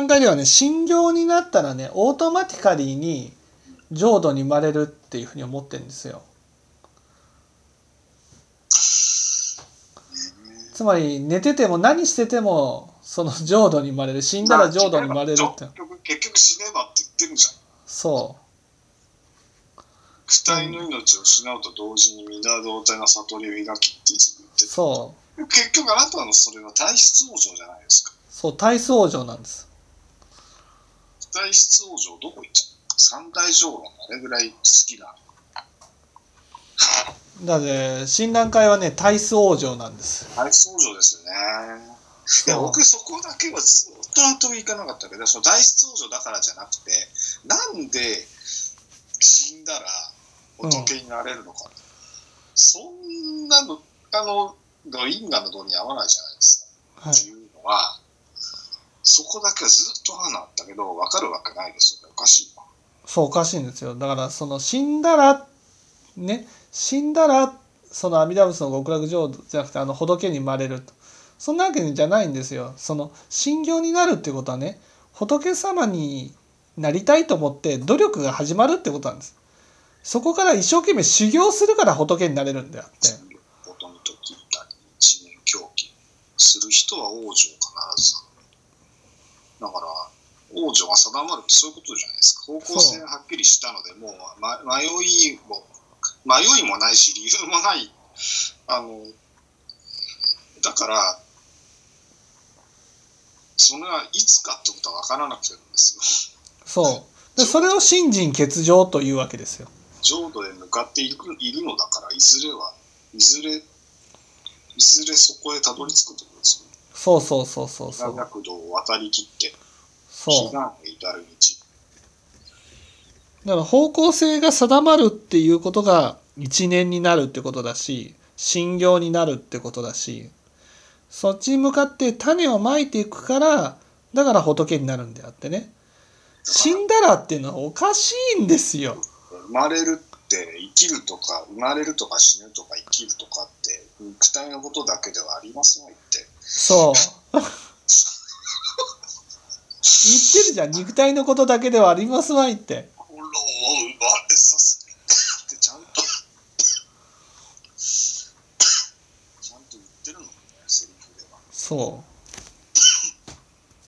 覧会ではね診療になったらねオートマティカリーに浄土に生まれるっていうふうに思ってるんですよ。つまり寝てても何しててもその浄土に生まれる死んだら浄土に生まれるって。結局結局死ねばって言ってるじゃん。そ躯体の命を失うと同時に皆動体の悟りを描きっていつも言ってそう結局あなたのそれは体質往生じゃないですかそう体質往生なんです体質往生どこ行っちゃう？三大浄論あれぐらい好きなだって診断会はね体質往生なんです。体質往生ですよね。いや僕そこだけはずっと納得いかなかったけどその体質往生だからじゃなくてなんで死んだら仏になれるのか、そんなのあの因果の道に合わないじゃないですか、はい。っていうのはそこだけはずっと歯なったけど分かるわけないですよねおかしいなそうおかしいんですよ。だからその死んだらね死んだらその阿弥陀仏の極楽浄土じゃなくてあの仏に生まれると。そんなわけじゃないんですよ。その信行になるってことはね仏様になりたいと思って努力が始まるってことなんです。そこから一生懸命修行するから仏になれるんであって。ボトムと聞いたり一年狂気する人は往生必ずが定まるってそういうことじゃないですか。方向性がはっきりしたのでもう、ま、迷いも迷いもないし理由もない。あのだからそれはいつかってことは分からなくてもですよ。そう。でそれを信心欠如というわけですよ。浄土へ向かっているいるのだからいずれはいずれいずれそこへたどり着くってことですよね。そうそうそうそうそう。大学道を渡りきってそう避難へ至る道だから方向性が定まるっていうことが一年になるってことだし信行になるってことだしそっちに向かって種をまいていくからだから仏になるんであってね死んだらっていうのはおかしいんですよ。生まれるって生きるとか生まれるとか死ぬとか生きるとかって肉体のことだけではありませんってそう。てるじゃん。肉体のことだけではありますまいって。心を奪われさせて。ってちゃんとちゃんと言ってるのねセリフでは。そ